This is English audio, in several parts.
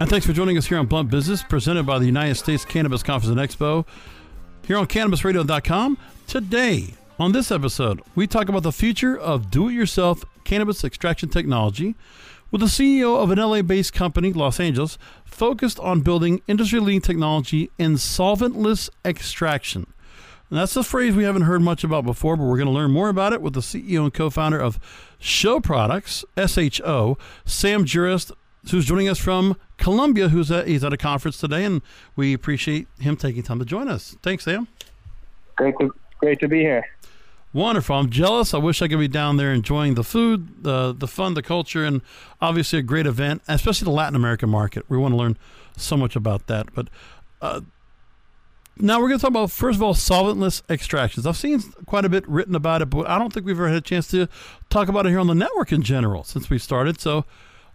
and thanks for joining us here on Blunt Business, presented by the United States Cannabis Conference and Expo, here on CannabisRadio.com. Today, on this episode, we talk about the future of do it yourself cannabis extraction technology with the CEO of an LA based company, Los Angeles, focused on building industry leading technology in solventless extraction. And that's a phrase we haven't heard much about before, but we're going to learn more about it with the CEO and co founder of SHO Products, SHO, Sam Jurist, who's joining us from Colombia, who's at, he's at a conference today, and we appreciate him taking time to join us. Thanks, Sam. Great to great to be here. Wonderful. I'm jealous. I wish I could be down there enjoying the food, the the fun, the culture, and obviously a great event, especially the Latin American market. We want to learn so much about that. But uh, now we're going to talk about first of all solventless extractions. I've seen quite a bit written about it, but I don't think we've ever had a chance to talk about it here on the network in general since we started. So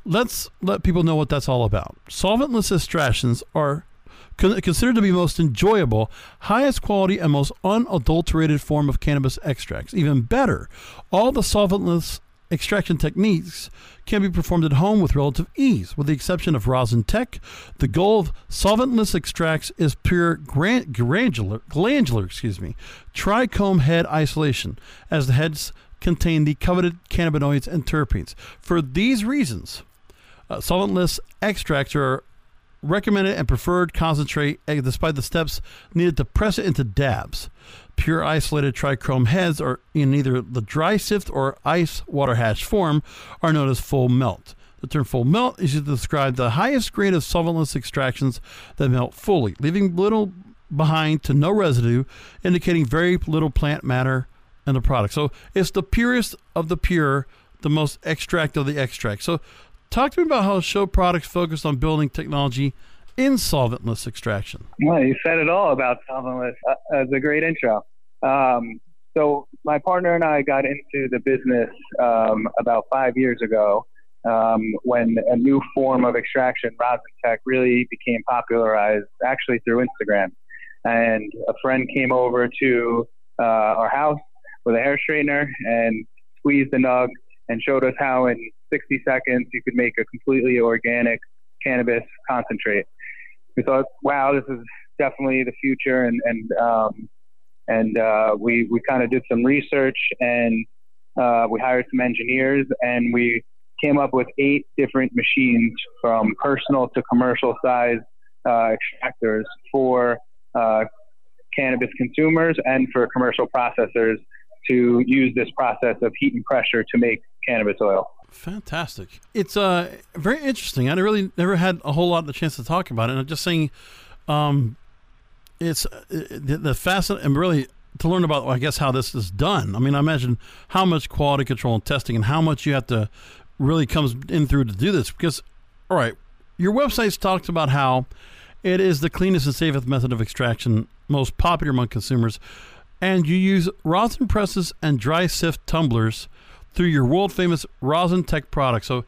let's let people know what that's all about. Solventless extractions are considered to be most enjoyable, highest quality, and most unadulterated form of cannabis extracts. Even better, all the solventless extraction techniques can be performed at home with relative ease, with the exception of rosin tech. The goal of solventless extracts is pure gran- glandular, glandular, excuse me, trichome head isolation, as the heads contain the coveted cannabinoids and terpenes. For these reasons, uh, solventless extracts are recommended and preferred concentrate despite the steps needed to press it into dabs. Pure isolated trichome heads are in either the dry sift or ice water hash form are known as full melt. The term full melt is used to describe the highest grade of solventless extractions that melt fully, leaving little behind to no residue, indicating very little plant matter in the product. So it's the purest of the pure, the most extract of the extract. So Talk to me about how SHO Products focused on building technology in solventless extraction. Well, you said it all about solventless. Uh, a great intro. Um, so my partner and I got into the business um, about five years ago um, when a new form of extraction, rosin tech, really became popularized actually through Instagram. And a friend came over to uh, our house with a hair straightener and squeezed the nug and showed us how in 60 seconds you could make a completely organic cannabis concentrate. We thought, wow, this is definitely the future, and and um, and uh, we we kind of did some research and uh, we hired some engineers and we came up with eight different machines from personal to commercial size uh, extractors for uh, cannabis consumers and for commercial processors to use this process of heat and pressure to make cannabis oil. Fantastic. It's uh, very interesting. I really never had a whole lot of the chance to talk about it. And I'm just saying, um, it's the, the facet and really to learn about, I guess, how this is done. I mean, I imagine how much quality control and testing and how much you have to really comes in through to do this. Because, all right, your website's talked about how it is the cleanest and safest method of extraction, most popular among consumers, and you use rosin presses and dry sift tumblers through your world famous Rosin Tech product. So,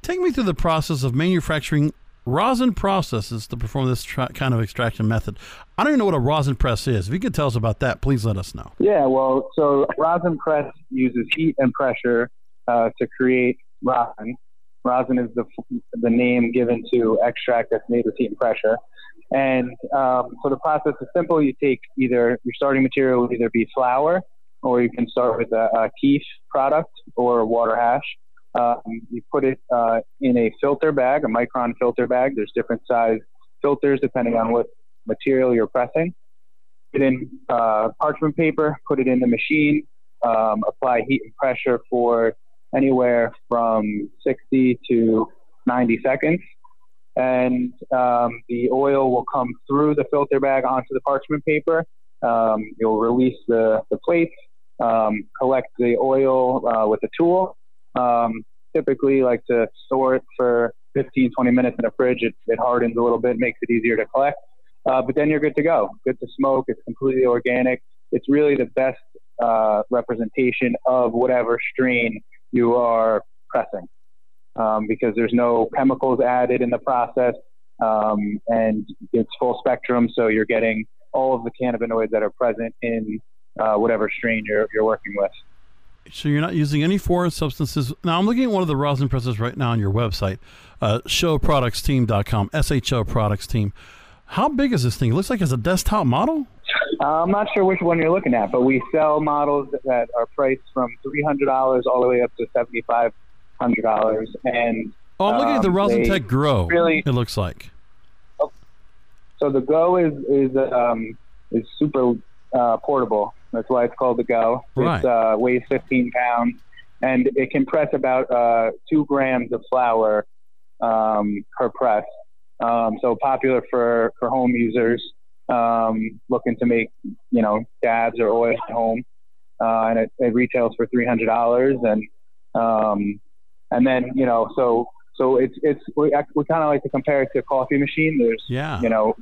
take me through the process of manufacturing rosin processes to perform this tra- kind of extraction method. I don't even know what a rosin press is. If you could tell us about that, please let us know. Yeah, well, so rosin press uses heat and pressure uh, to create rosin. Rosin is the the name given to extract that's made with heat and pressure. And um, so the process is simple. You take either your starting material either be flower, or you can start with a, a kief product or water hash. Um, you put it uh, in a filter bag, a micron filter bag. There's different size filters depending on what material you're pressing. Put it in uh, parchment paper, put it in the machine, um, apply heat and pressure for anywhere from 60 to 90 seconds. And um, the oil will come through the filter bag onto the parchment paper. Um, you'll release the, the plates, um, collect the oil uh, with a tool. Um, typically, like to store it for 15, 20 minutes in the fridge. It, it hardens a little bit, makes it easier to collect. Uh, but then you're good to go. Good to smoke. It's completely organic. It's really the best uh, representation of whatever strain you are pressing um, because there's no chemicals added in the process um, and it's full spectrum. So you're getting all of the cannabinoids that are present in uh, whatever strain you're, you're working with. So you're not using any foreign substances. Now I'm looking at one of the rosin presses right now on your website, uh, showproductsteam.com, SHO Products Team. How big is this thing? It looks like it's a desktop model. Uh, I'm not sure which one you're looking at, but we sell models that are priced from $300 all the way up to $7,500. And oh, I'm looking um, at the um, Rosin Tech Grow. Really, it looks like. So the Go is is um, is super uh, portable. That's why it's called the Go. Right. It uh, weighs 15 pounds, and it can press about uh, two grams of flower um, per press. Um, so popular for, for home users um, looking to make, you know, dabs or oil at home. Uh, and it, it, retails for three hundred dollars, and um, and then you know, so so it's it's we, we kind of like to compare it to a coffee machine. There's yeah, you know,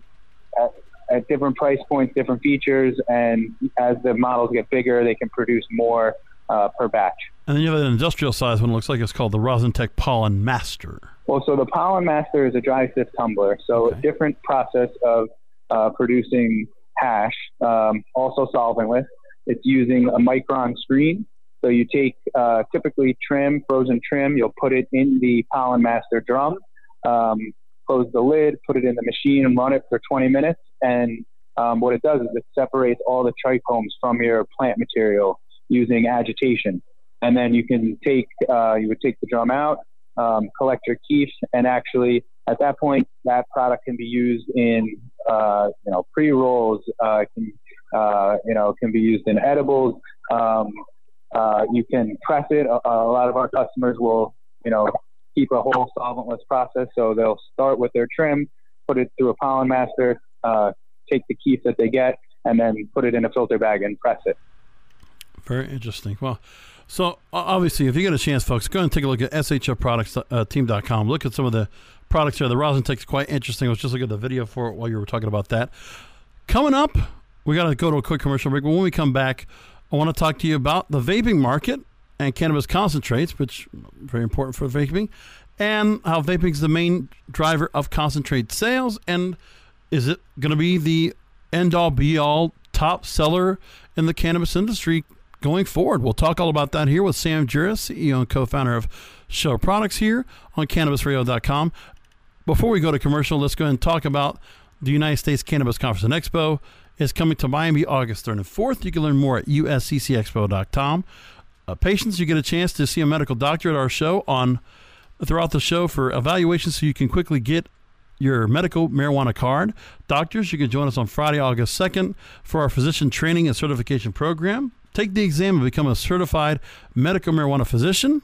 at, at different price points, different features, and as the models get bigger, they can produce more uh, per batch. And then you have an industrial size one. Looks like it's called the Rosintech Pollen Master. Well, so the Pollen Master is a dry sift tumbler. So okay. a different process of uh, producing hash, um, also solventless. It's using a micron screen. So you take uh, typically trim, frozen trim, you'll put it in the Pollen Master drum, um, close the lid, put it in the machine, and run it for 20 minutes. And um, what it does is it separates all the trichomes from your plant material using agitation. And then you can take, uh, you would take the drum out, um, collect your kiefs, and actually at that point, that product can be used in, uh, you know, pre rolls, uh, can, uh, you know, can be used in edibles. Um, uh, you can press it. A, a, lot of our customers will, you know, keep a whole solventless process. So they'll start with their trim, put it through a pollen master, uh, take the kief that they get, and then put it in a filter bag and press it. Very interesting. Well, so obviously, if you get a chance, folks, go and take a look at shoproductsteam.com. Uh, look at some of the products here. The rosin tech is quite interesting. Was just looking at the video for it while you were talking about that. Coming up, we got to go to a quick commercial break. But when we come back, I want to talk to you about the vaping market and cannabis concentrates, which very important for vaping, and how vaping is the main driver of concentrate sales. And is it going to be the end all be all top seller in the cannabis industry going forward? We'll talk all about that here with Sam Jurist, CEO and co founder of SHO Products here on CannabisRadio.com. Before we go to commercial, let's go and talk about the United States Cannabis Conference and Expo. Is coming to Miami August 3rd and 4th. You can learn more at usccexpo.com. Uh, patients, you get a chance to see a medical doctor at our show on throughout the show for evaluation so you can quickly get your medical marijuana card. Doctors, you can join us on Friday, August 2nd for our physician training and certification program. Take the exam and become a certified medical marijuana physician.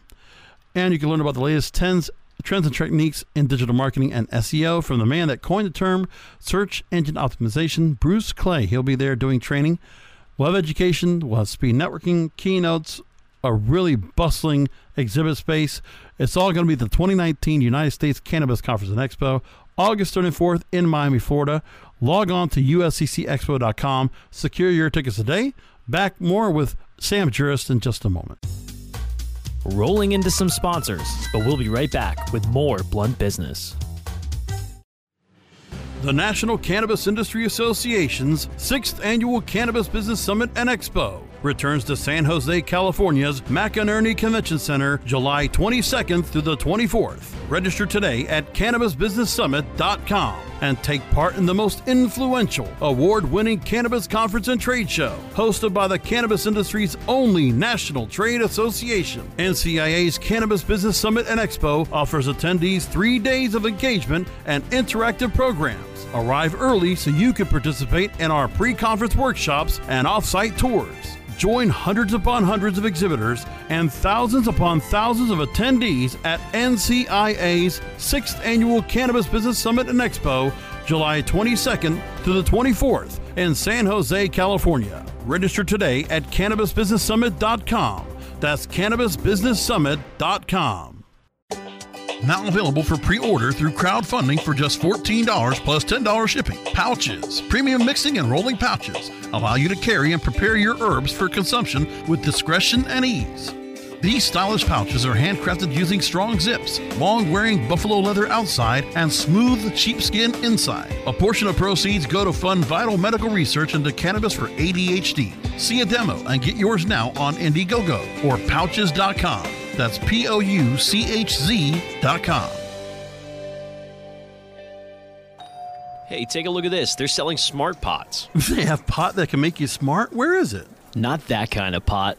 And you can learn about the latest trends, trends and techniques in digital marketing and SEO from the man that coined the term search engine optimization, Bruce Clay. He'll be there doing training. We'll education, have speed networking, keynotes, a really bustling exhibit space. It's all going to be the 2019 United States Cannabis Conference and Expo, August 3rd and 4th in Miami, Florida. Log on to usccexpo.com. Secure your tickets today. Back more with Sam Jurist in just a moment. Rolling into some sponsors, but we'll be right back with more Blunt Business. The National Cannabis Industry Association's sixth annual Cannabis Business Summit and Expo returns to San Jose, California's McEnery Convention Center July 22nd through the 24th. Register today at CannabisBusinessSummit.com and take part in the most influential, award winning cannabis conference and trade show, hosted by the cannabis industry's only national trade association. NCIA's Cannabis Business Summit and Expo offers attendees three days of engagement and interactive programs. Arrive early so you can participate in our pre conference workshops and off site tours. Join hundreds upon hundreds of exhibitors and thousands upon thousands of attendees at NCIA's 6th Annual Cannabis Business Summit and Expo, July 22nd to the 24th in San Jose, California. Register today at CannabisBusinessSummit.com. That's CannabisBusinessSummit.com. Now available for pre-order through crowdfunding for just $14 plus $10 shipping. Pouchz, premium mixing and rolling pouches allow you to carry and prepare your herbs for consumption with discretion and ease. These stylish pouches are handcrafted using strong zips, long wearing buffalo leather outside, and smooth sheepskin inside. A portion of proceeds go to fund vital medical research into cannabis for ADHD. See a demo and get yours now on Indiegogo or pouchz.com. That's P O U C H Z.com. Hey, take a look at this. They're selling smart pots. They have pot that can make you smart? Where is it? Not that kind of pot.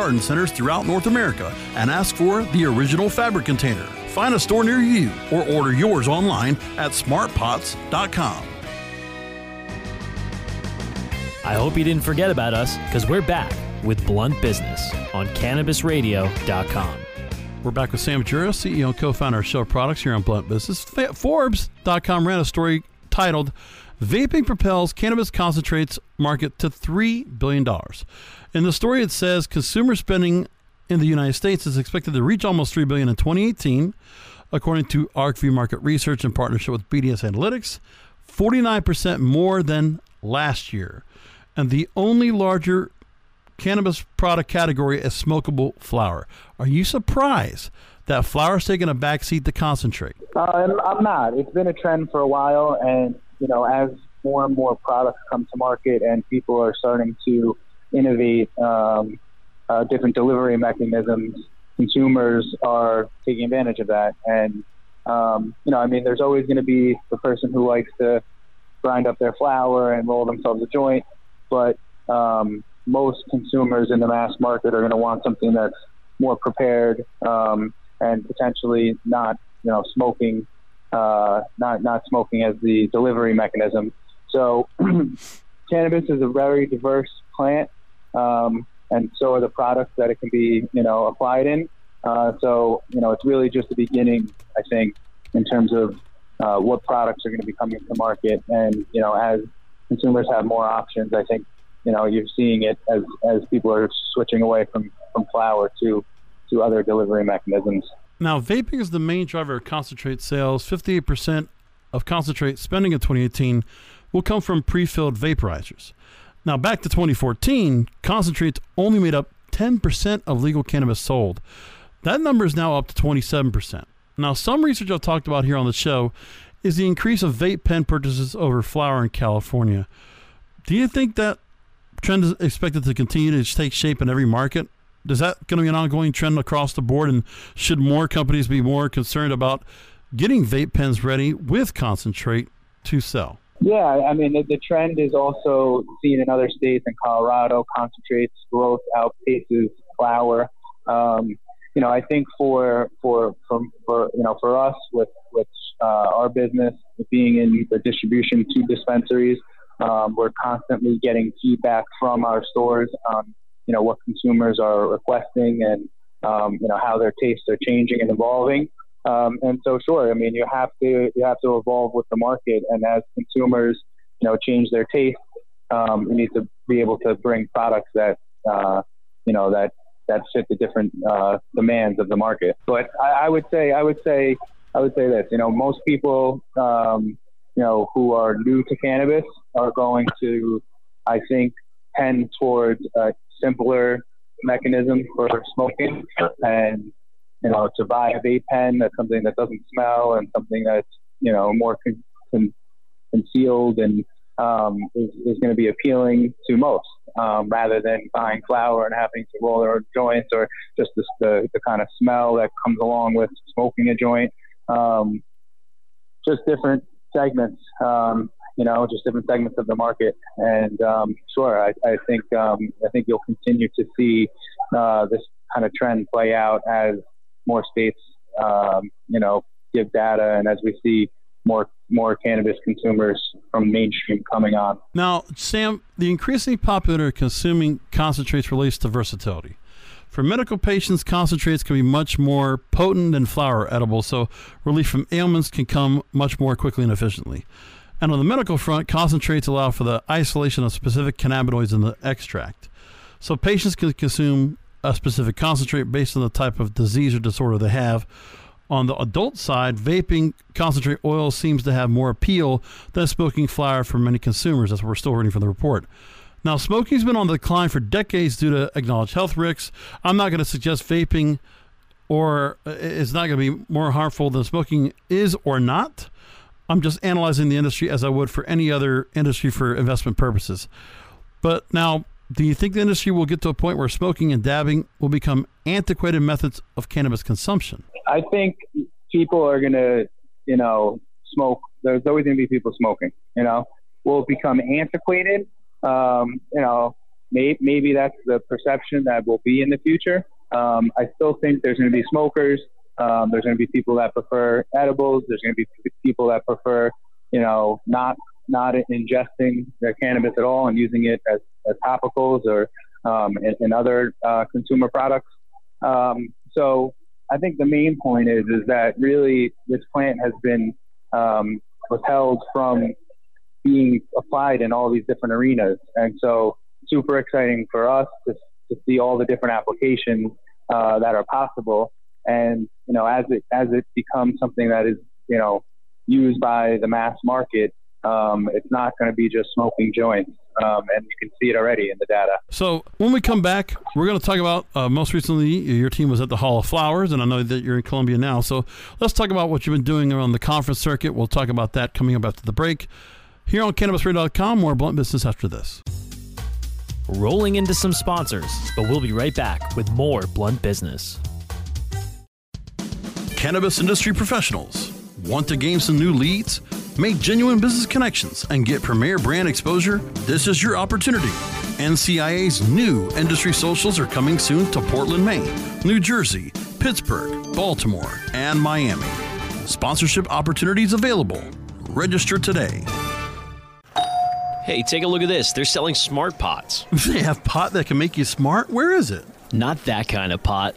garden centers throughout North America and ask for the original fabric container. Find a store near you or order yours online at smartpots.com. I hope you didn't forget about us because we're back with Blunt Business on CannabisRadio.com. We're back with Sam Jura, CEO and co-founder of SHO Products here on Blunt Business. Forbes.com ran a story titled Vaping Propels Cannabis Concentrates Market to $3 billion. In the story, it says consumer spending in the United States is expected to reach almost 3 billion in 2018, according to ArcView Market Research in partnership with BDS Analytics, 49% more than last year. And the only larger cannabis product category is smokable flower. Are you surprised that flower's taking a backseat to concentrate? Uh, I'm, I'm not. It's been a trend for a while, and you know, as more and more products come to market and people are starting to innovate um, uh, different delivery mechanisms, consumers are taking advantage of that. And um, you know, I mean, there's always going to be the person who likes to grind up their flower and roll themselves a joint, but um, most consumers in the mass market are going to want something that's more prepared um, and potentially not, you know, smoking, uh, not not smoking as the delivery mechanism. So, cannabis is a very diverse plant, um, and so are the products that it can be, you know, applied in. Uh, so, you know, it's really just the beginning, I think, in terms of uh, what products are going to be coming to market. And, you know, as consumers have more options, I think, you know, you're seeing it as, as people are switching away from, from flower to, to other delivery mechanisms. Now, vaping is the main driver of concentrate sales. 58% of concentrate spending in 2018 will come from pre filled vaporizers. Now, back to 2014, concentrates only made up 10% of legal cannabis sold. That number is now up to 27%. Now, some research I've talked about here on the show is the increase of vape pen purchases over flower in California. Do you think that trend is expected to continue to take shape in every market? Is that going to be an ongoing trend across the board? And should more companies be more concerned about getting vape pens ready with concentrate to sell? Yeah, I mean the, the trend is also seen in other states. In Colorado, concentrates growth outpaces flower. Um, you know, I think for for for, for you know for us with with uh, our business being in the distribution to dispensaries, um, we're constantly getting feedback from our stores on you know what consumers are requesting and um, you know how their tastes are changing and evolving. Um, and so, sure, I mean, you have to you have to evolve with the market, and as consumers, you know, change their taste, um, you need to be able to bring products that uh, you know that that fit the different uh, demands of the market. But I, I, would say, I would say, I would say this. You know, most people, um, you know, who are new to cannabis are going to, I think, tend towards simpler mechanism for smoking and you know, to buy a vape pen that's something that doesn't smell and something that's, you know, more con- con- concealed and um, is, is going to be appealing to most um, rather than buying flower and having to roll their joints or just the, the, the, kind of smell that comes along with smoking a joint. Um, just different segments, um, you know, just different segments of the market. And um, sure, I, I think um, I think you'll continue to see uh, this kind of trend play out as more states, um, you know, give data, and as we see more more cannabis consumers from mainstream coming on. Now, Sam, the increasingly popular consuming concentrates relates to versatility. For medical patients, concentrates can be much more potent than flower edibles, so relief from ailments can come much more quickly and efficiently. And on the medical front, concentrates allow for the isolation of specific cannabinoids in the extract. So patients can consume a specific concentrate based on the type of disease or disorder they have. On the adult side, vaping concentrate oil seems to have more appeal than smoking flower for many consumers. That's what we're still reading from the report. Now, smoking's been on the decline for decades due to acknowledged health risks. I'm not going to suggest vaping or uh, is not going to be more harmful than smoking is or not. I'm just analyzing the industry as I would for any other industry for investment purposes. But now, do you think the industry will get to a point where smoking and dabbing will become antiquated methods of cannabis consumption? I think people are going to, you know, smoke. There's always going to be people smoking, you know. Will become antiquated? Um, you know, may, maybe that's the perception that will be in the future. Um, I still think there's going to be smokers. Um, there's going to be people that prefer edibles. There's going to be people that prefer, you know, not not ingesting their cannabis at all and using it as, as topicals or um, in, in, other uh, consumer products. Um, so I think the main point is is that really this plant has been um, withheld from being applied in all these different arenas, and so super exciting for us to, to see all the different applications uh, that are possible. And you know, as it as it becomes something that is you know used by the mass market, um, it's not going to be just smoking joints. Um, and you can see it already in the data. So when we come back, we're going to talk about uh, most recently your team was at the Hall of Flowers, and I know that you're in Colombia now. So let's talk about what you've been doing around the conference circuit. We'll talk about that coming up after the break. Here on CannabisRadio.com, more blunt business after this. Rolling into some sponsors, but we'll be right back with more blunt business. Cannabis industry professionals want to gain some new leads? Make genuine business connections and get premier brand exposure. This is your opportunity. NCIA's new industry socials are coming soon to Portland, Maine, New Jersey, Pittsburgh, Baltimore, and Miami. Sponsorship opportunities available. Register today. Hey, take a look at this. They're selling smart pots. They have pot that can make you smart? Where is it? Not that kind of pot.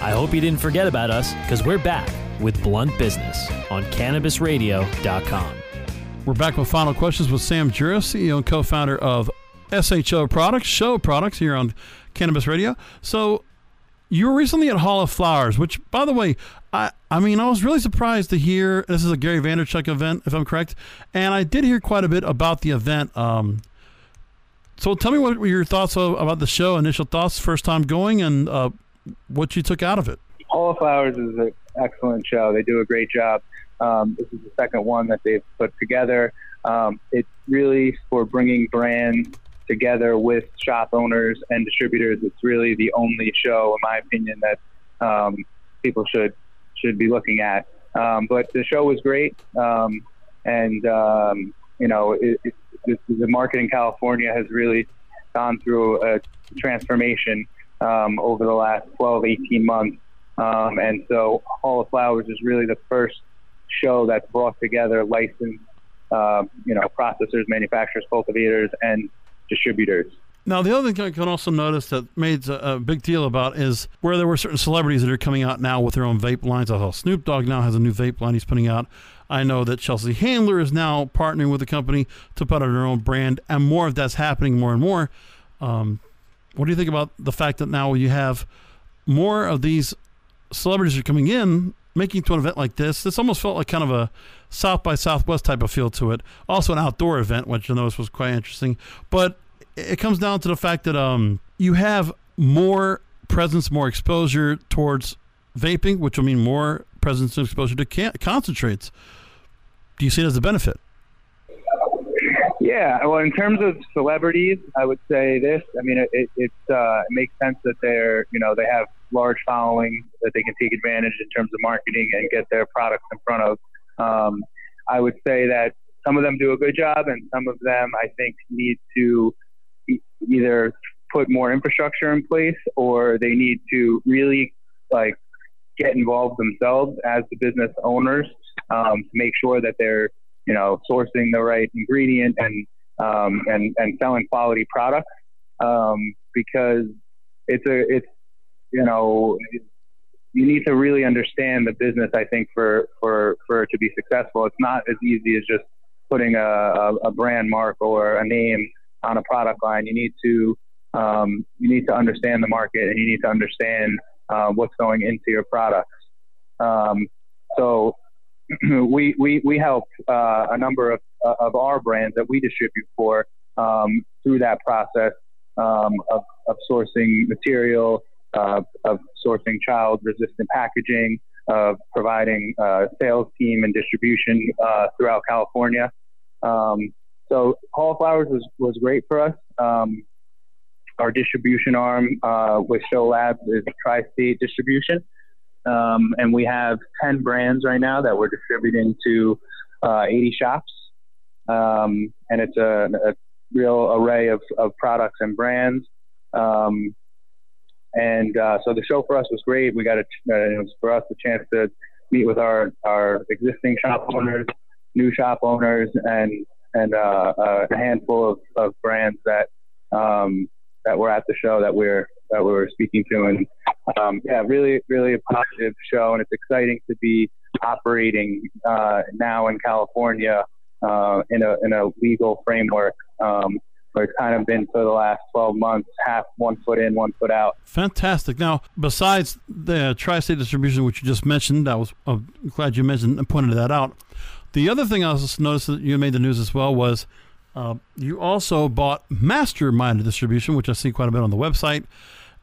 I hope you didn't forget about us because we're back with Blunt Business on CannabisRadio.com. We're back with final questions with Sam Jura, CEO and co-founder of SHO Products, SHO Products here on Cannabis Radio. So you were recently at Hall of Flowers, which, by the way, I I mean I was really surprised to hear this is a Gary Vaynerchuk event, if I'm correct, and I did hear quite a bit about the event. Um, so tell me what were your thoughts about the show, initial thoughts, first time going, and uh, what you took out of it. Flowers is an excellent show. They do a great job. Um, this is the second one that they've put together. Um, it's really for bringing brands together with shop owners and distributors. It's really the only show, in my opinion, that um, people should should be looking at. Um, but the show was great, um, and um, you know, it, it, the market in California has really gone through a transformation um, over the last 12, 18 months. Um, and so Hall of Flowers is really the first show that's brought together licensed, uh, you know, processors, manufacturers, cultivators, and distributors. Now, the other thing I can also notice that made a, big deal about is where there were certain celebrities that are coming out now with their own vape lines. I saw Snoop Dogg now has a new vape line he's putting out. I know that Chelsea Handler is now partnering with the company to put out her own brand, and more of that's happening more and more. Um, what do you think about the fact that now you have more of these celebrities are coming in, making to an event like this? This almost felt like kind of a South by Southwest type of feel to it. Also, an outdoor event, which I noticed was quite interesting. But it comes down to the fact that um, you have more presence, more exposure towards vaping, which will mean more presence and exposure to can- concentrates. Do you see it as a benefit? Yeah, well, in terms of celebrities, I would say this. I mean, it it, uh, it makes sense that they're you know they have large following that they can take advantage in terms of marketing and get their products in front of. Um, I would say that some of them do a good job, and some of them I think need to either put more infrastructure in place or they need to really like get involved themselves as the business owners um, to make sure that they're you know sourcing the right ingredient and um, and and selling quality products um, because it's a it's you know you need to really understand the business I think for for for it to be successful it's not as easy as just putting a, a, a brand mark or a name on a product line. You need to um, you need to understand the market and you need to understand uh, what's going into your products. Um, so we, we, we help uh, a number of, of our brands that we distribute for um, through that process um, of, of sourcing material, uh, of sourcing child resistant packaging, of providing uh, sales team and distribution uh, throughout California. Um, so Hall of Flowers was, was great for us. Our distribution arm uh, with SHO Labs is Tri-State Distribution, um, and we have 10 brands right now that we're distributing to uh, 80 shops, um, and it's a, a, real array of, of products and brands. Um, and uh, so the show for us was great. We got a, uh, it was for us a chance to meet with our, our existing shop owners, new shop owners, and and uh, a handful of, of brands that um, that were at the show that we're that we were speaking to, and um, yeah, really, really a positive show, and it's exciting to be operating uh, now in California uh, in a in a legal framework. Um, where it's kind of been for the last 12 months, half one foot in, one foot out. Fantastic. Now, besides the tri-state distribution, which you just mentioned, I was I'm glad you mentioned and pointed that out. The other thing I also noticed that you made the news as well was uh, you also bought Mastermind Distribution, which I see quite a bit on the website,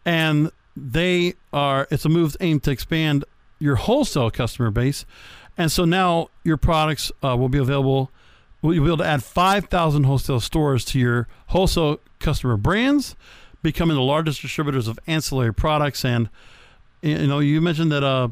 and they are it's a move aimed to expand your wholesale customer base, and so now your products uh, will be available. You'll be able to add 5,000 wholesale stores to your wholesale customer brands, becoming the largest distributors of ancillary products. And you know, you mentioned that uh,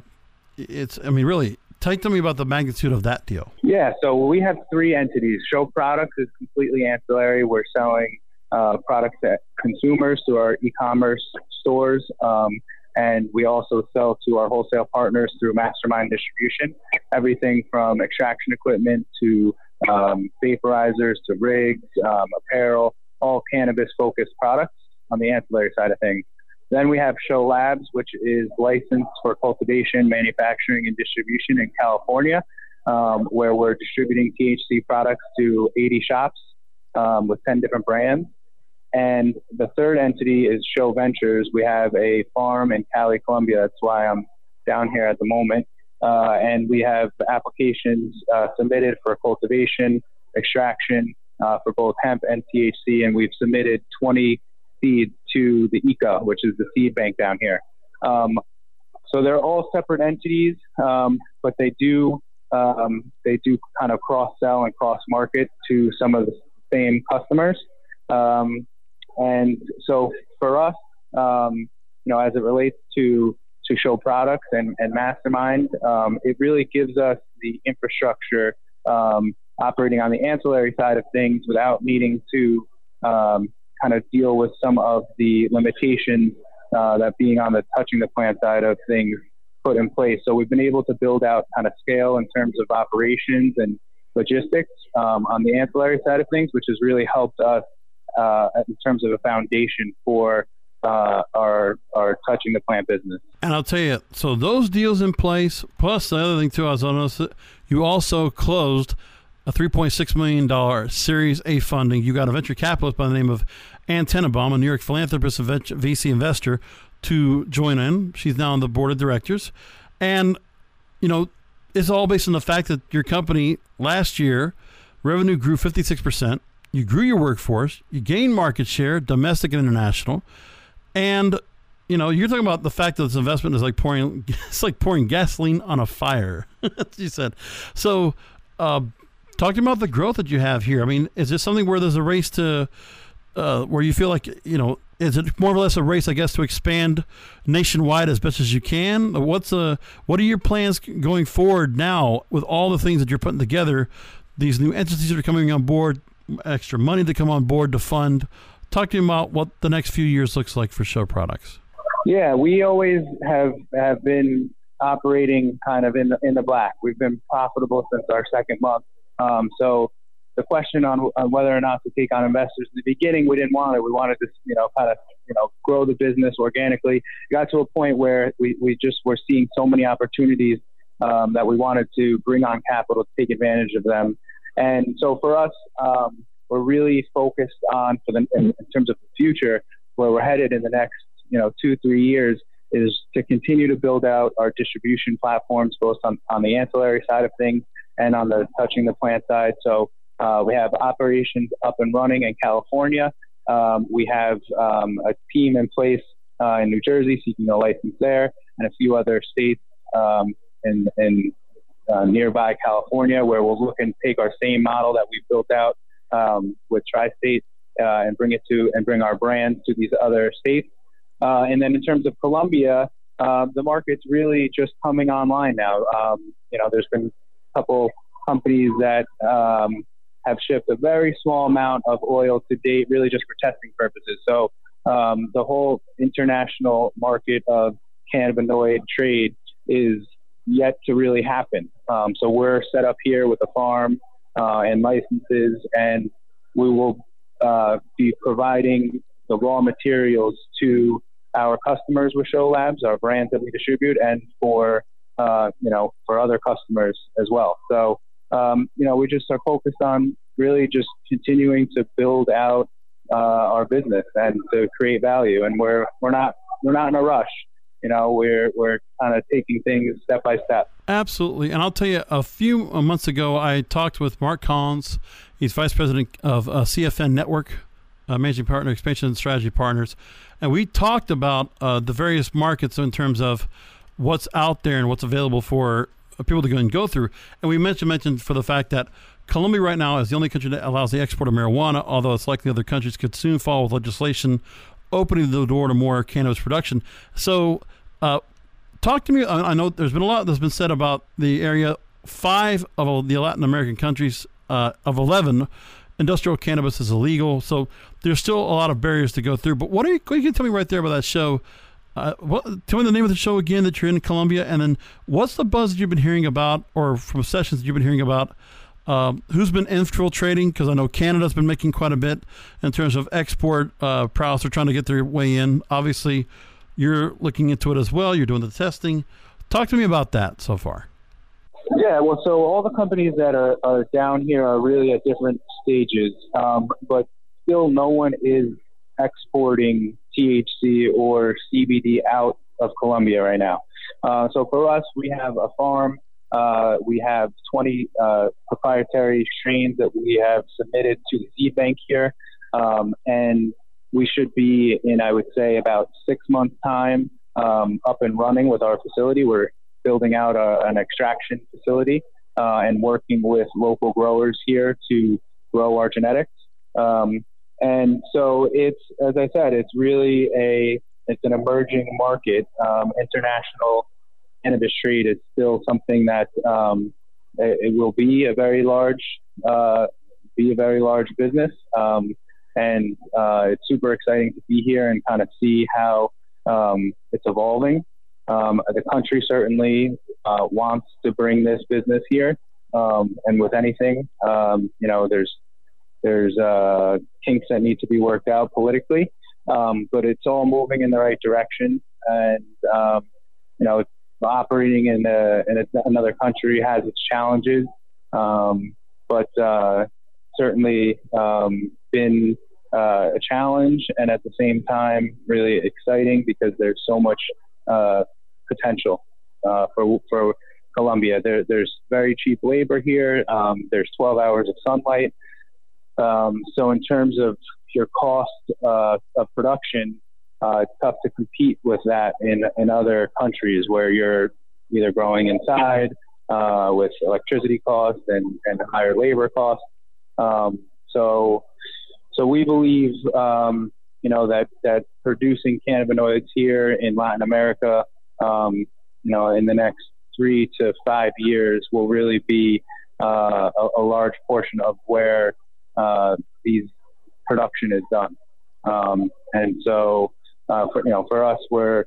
it's. I mean, really, To me about the magnitude of that deal. Yeah, so we have three entities. SHO Products is completely ancillary. We're selling uh, products to consumers through our e-commerce stores, um, and we also sell to our wholesale partners through Mastermind Distribution. Everything from extraction equipment to um, vaporizers to rigs, um, apparel, all cannabis-focused products on the ancillary side of things. Then we have SHO Labs, which is licensed for cultivation, manufacturing, and distribution in California, um, where we're distributing THC products to 80 shops um, with 10 different brands. And the third entity is SHO Ventures. We have a farm in Cali, Colombia. That's why I'm down here at the moment. Uh, and we have applications uh, submitted for cultivation, extraction uh, for both hemp and THC, and we've submitted 20 seed to the ICA, which is the seed bank down here. Um, so they're all separate entities, um, but they do um, they do kind of cross sell and cross market to some of the same customers. Um, and so for us, um, you know, as it relates to to show products and, and mastermind, um, it really gives us the infrastructure operating on the ancillary side of things without needing to um, kind of deal with some of the limitations uh, that being on the touching the plant side of things put in place. So we've been able to build out kind of scale in terms of operations and logistics um, on the ancillary side of things, which has really helped us uh, in terms of a foundation for uh, our our touching the plant business. And I'll tell you, so those deals in place, plus the other thing too, I was on you also closed a $3.6 million Series A funding. You got a venture capitalist by the name of Ann a New York philanthropist and VC investor, to join in. She's now on the board of directors. And, you know, it's all based on the fact that your company last year, revenue grew 56%. You grew your workforce, you gained market share, domestic and international. And, you know, you're talking about the fact that this investment is like pouring, it's like pouring gasoline on a fire, she said. So, uh, Talk to me about the growth that you have here. I mean, is this something where there's a race to, uh, where you feel like, you know, is it more or less a race, I guess, to expand nationwide as best as you can? What's a, what are your plans going forward now with all the things that you're putting together? These new entities that are coming on board, extra money to come on board to fund. Talk to me about what the next few years looks like for SHO Products. Yeah, we always have have been operating kind of in the in the black. We've been profitable since our second month. Um, so the question on, on, whether or not to take on investors in the beginning, we didn't want it. We wanted to, you know, kind of, you know, grow the business organically. It got to a point where we, we just were seeing so many opportunities um, that we wanted to bring on capital to take advantage of them. And so for us, um, we're really focused on for the in, in terms of the future, where we're headed in the next, you know, two three years is to continue to build out our distribution platforms, both on, on the ancillary side of things and on the touching the plant side. So uh, we have operations up and running in California. Um, we have um, a team in place uh, in New Jersey seeking a license there, and a few other states um, in, in uh, nearby California where we'll look and take our same model that we've built out um, with Tri-State uh, and bring it to and bring our brands to these other states. Uh, and then in terms of Colombia, uh, the market's really just coming online now. Um, you know, there's been couple companies that um, have shipped a very small amount of oil to date, really just for testing purposes. So um, the whole international market of cannabinoid trade is yet to really happen. Um, so we're set up here with a farm uh, and licenses, and we will uh, be providing the raw materials to our customers with SHO Labs, our brands that we distribute, and for uh, you know, for other customers as well. So, um, you know, we just are focused on really just continuing to build out uh, our business and to create value. And we're we're not we're not in a rush. You know, we're we're kind of taking things step by step. Absolutely, and I'll tell you, a few months ago, I talked with Mark Collins. He's vice president of uh, CFN Network, uh, managing partner, expansion and strategy partners, and we talked about uh, the various markets in terms of what's out there and what's available for people to go and go through. And we mentioned mentioned for the fact that Colombia right now is the only country that allows the export of marijuana, although it's likely other countries could soon follow with legislation opening the door to more cannabis production. So, uh, talk to me. I, know there's been a lot that's been said about the area. Five of the Latin American countries uh, of 11, industrial cannabis is illegal. So there's still a lot of barriers to go through. But what are you, you can tell me right there about that show? Uh, what, tell me the name of the show again that you're in Colombia, and then what's the buzz that you've been hearing about, or from sessions that you've been hearing about? Um, who's been infiltrating? Because I know Canada's been making quite a bit in terms of export uh, prowess. They're trying to get their way in. Obviously, you're looking into it as well. You're doing the testing. Talk to me about that so far. Yeah, well, so all the companies that are, are down here are really at different stages, um, but still no one is exporting THC or CBD out of Colombia right now. Uh, so for us, we have a farm. Uh, we have 20 uh, proprietary strains that we have submitted to the seed bank here, um, and we should be in, I would say, about six months' time um, up and running with our facility. We're building out a, an extraction facility uh, and working with local growers here to grow our genetics. Um, and so it's, as I said, it's really a it's an emerging market. Um, international cannabis trade is still something that um, it, it, will be a very large uh, be a very large business. Um, and uh, it's super exciting to be here and kind of see how um, it's evolving. Um, the country certainly uh, wants to bring this business here, um, and with anything, you know, there's there's uh, kinks that need to be worked out politically, um, but it's all moving in the right direction. And um, you know, operating in, a, in a, another country has its challenges, um, but uh, certainly um, been uh, a challenge, and at the same time, really exciting because there's so much uh, potential uh, for for Colombia. There, there's very cheap labor here. Um, there's 12 hours of sunlight. Um, so in terms of your cost uh, of production, uh, it's tough to compete with that in, in other countries where you're either growing inside uh, with electricity costs and, and higher labor costs. Um, so, so we believe, um, you know, that, that producing cannabinoids here in Latin America, um, you know, in the next three to five years will really be uh, a, a, large portion of where uh, these production is done. Um, and so, uh, for, you know, for us, we're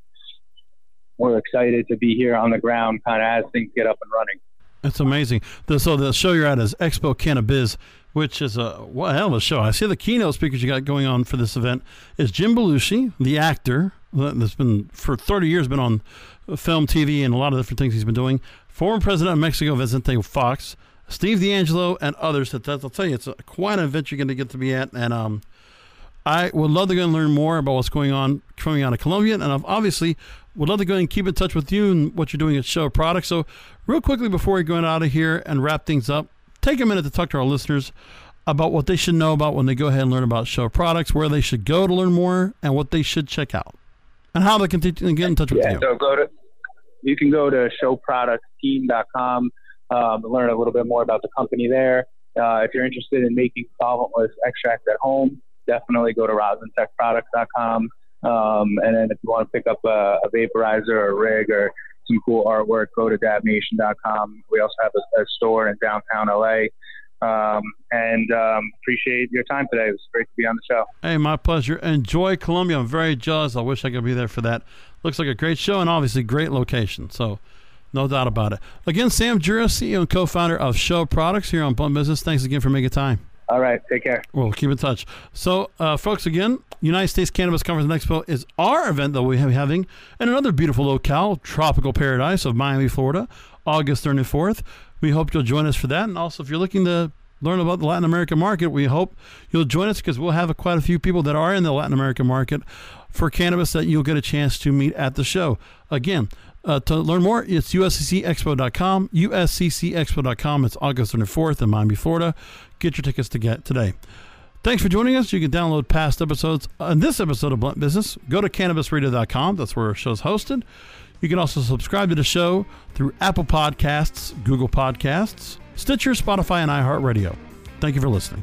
we're excited to be here on the ground, kind of as things get up and running. That's amazing. The, so the show you're at is Expo Cannabis, which is a what hell of a show. I see the keynote speakers you got going on for this event is Jim Belushi, the actor that's been for 30 years been on film, TV, and a lot of different things he's been doing. Former President of Mexico Vicente Fox, Steve DeAngelo, and others. That, that I'll tell you, it's a, quite an event you're going to get to be at, and um, I would love to go and learn more about what's going on coming out of Colombia, and I've obviously would love to go and keep in touch with you and what you're doing at SHO Products. So, real quickly before we go out of here and wrap things up, take a minute to talk to our listeners about what they should know about when they go ahead and learn about SHO Products, where they should go to learn more, and what they should check out, and how they can get in touch with yeah, you. So go to you can go to showproductsteam.com um, learn a little bit more about the company there. Uh, if you're interested in making solventless extracts at home, definitely go to rosintechproducts.com. Um, and then if you want to pick up a, a vaporizer or a rig or some cool artwork, go to dabnation.com. We also have a, a store in downtown LA. Um, and um, appreciate your time today. It was great to be on the show. Hey, my pleasure. Enjoy Colombia. I'm very jealous. I wish I could be there for that. Looks like a great show and obviously great location. So no doubt about it. Again, Sam Jura, CEO and co-founder of SHO Products here on Blunt Business. Thanks again for making time. All right. Take care. We'll keep in touch. So, uh, folks, again, United States Cannabis Conference and Expo is our event that we have having in another beautiful locale, tropical paradise of Miami, Florida, August 34th. We hope you'll join us for that. And also, if you're looking to learn about the Latin American market, we hope you'll join us because we'll have a, quite a few people that are in the Latin American market for cannabis that you'll get a chance to meet at the show. Again, uh, to learn more, it's usccexpo.com, usccexpo.com. It's August 24th in Miami, Florida. Get your tickets to get today. Thanks for joining us. You can download past episodes on this episode of Blunt Business. Go to cannabisradio.com. That's where our show's hosted. You can also subscribe to the show through Apple Podcasts, Google Podcasts, Stitcher, Spotify, and iHeartRadio. Thank you for listening.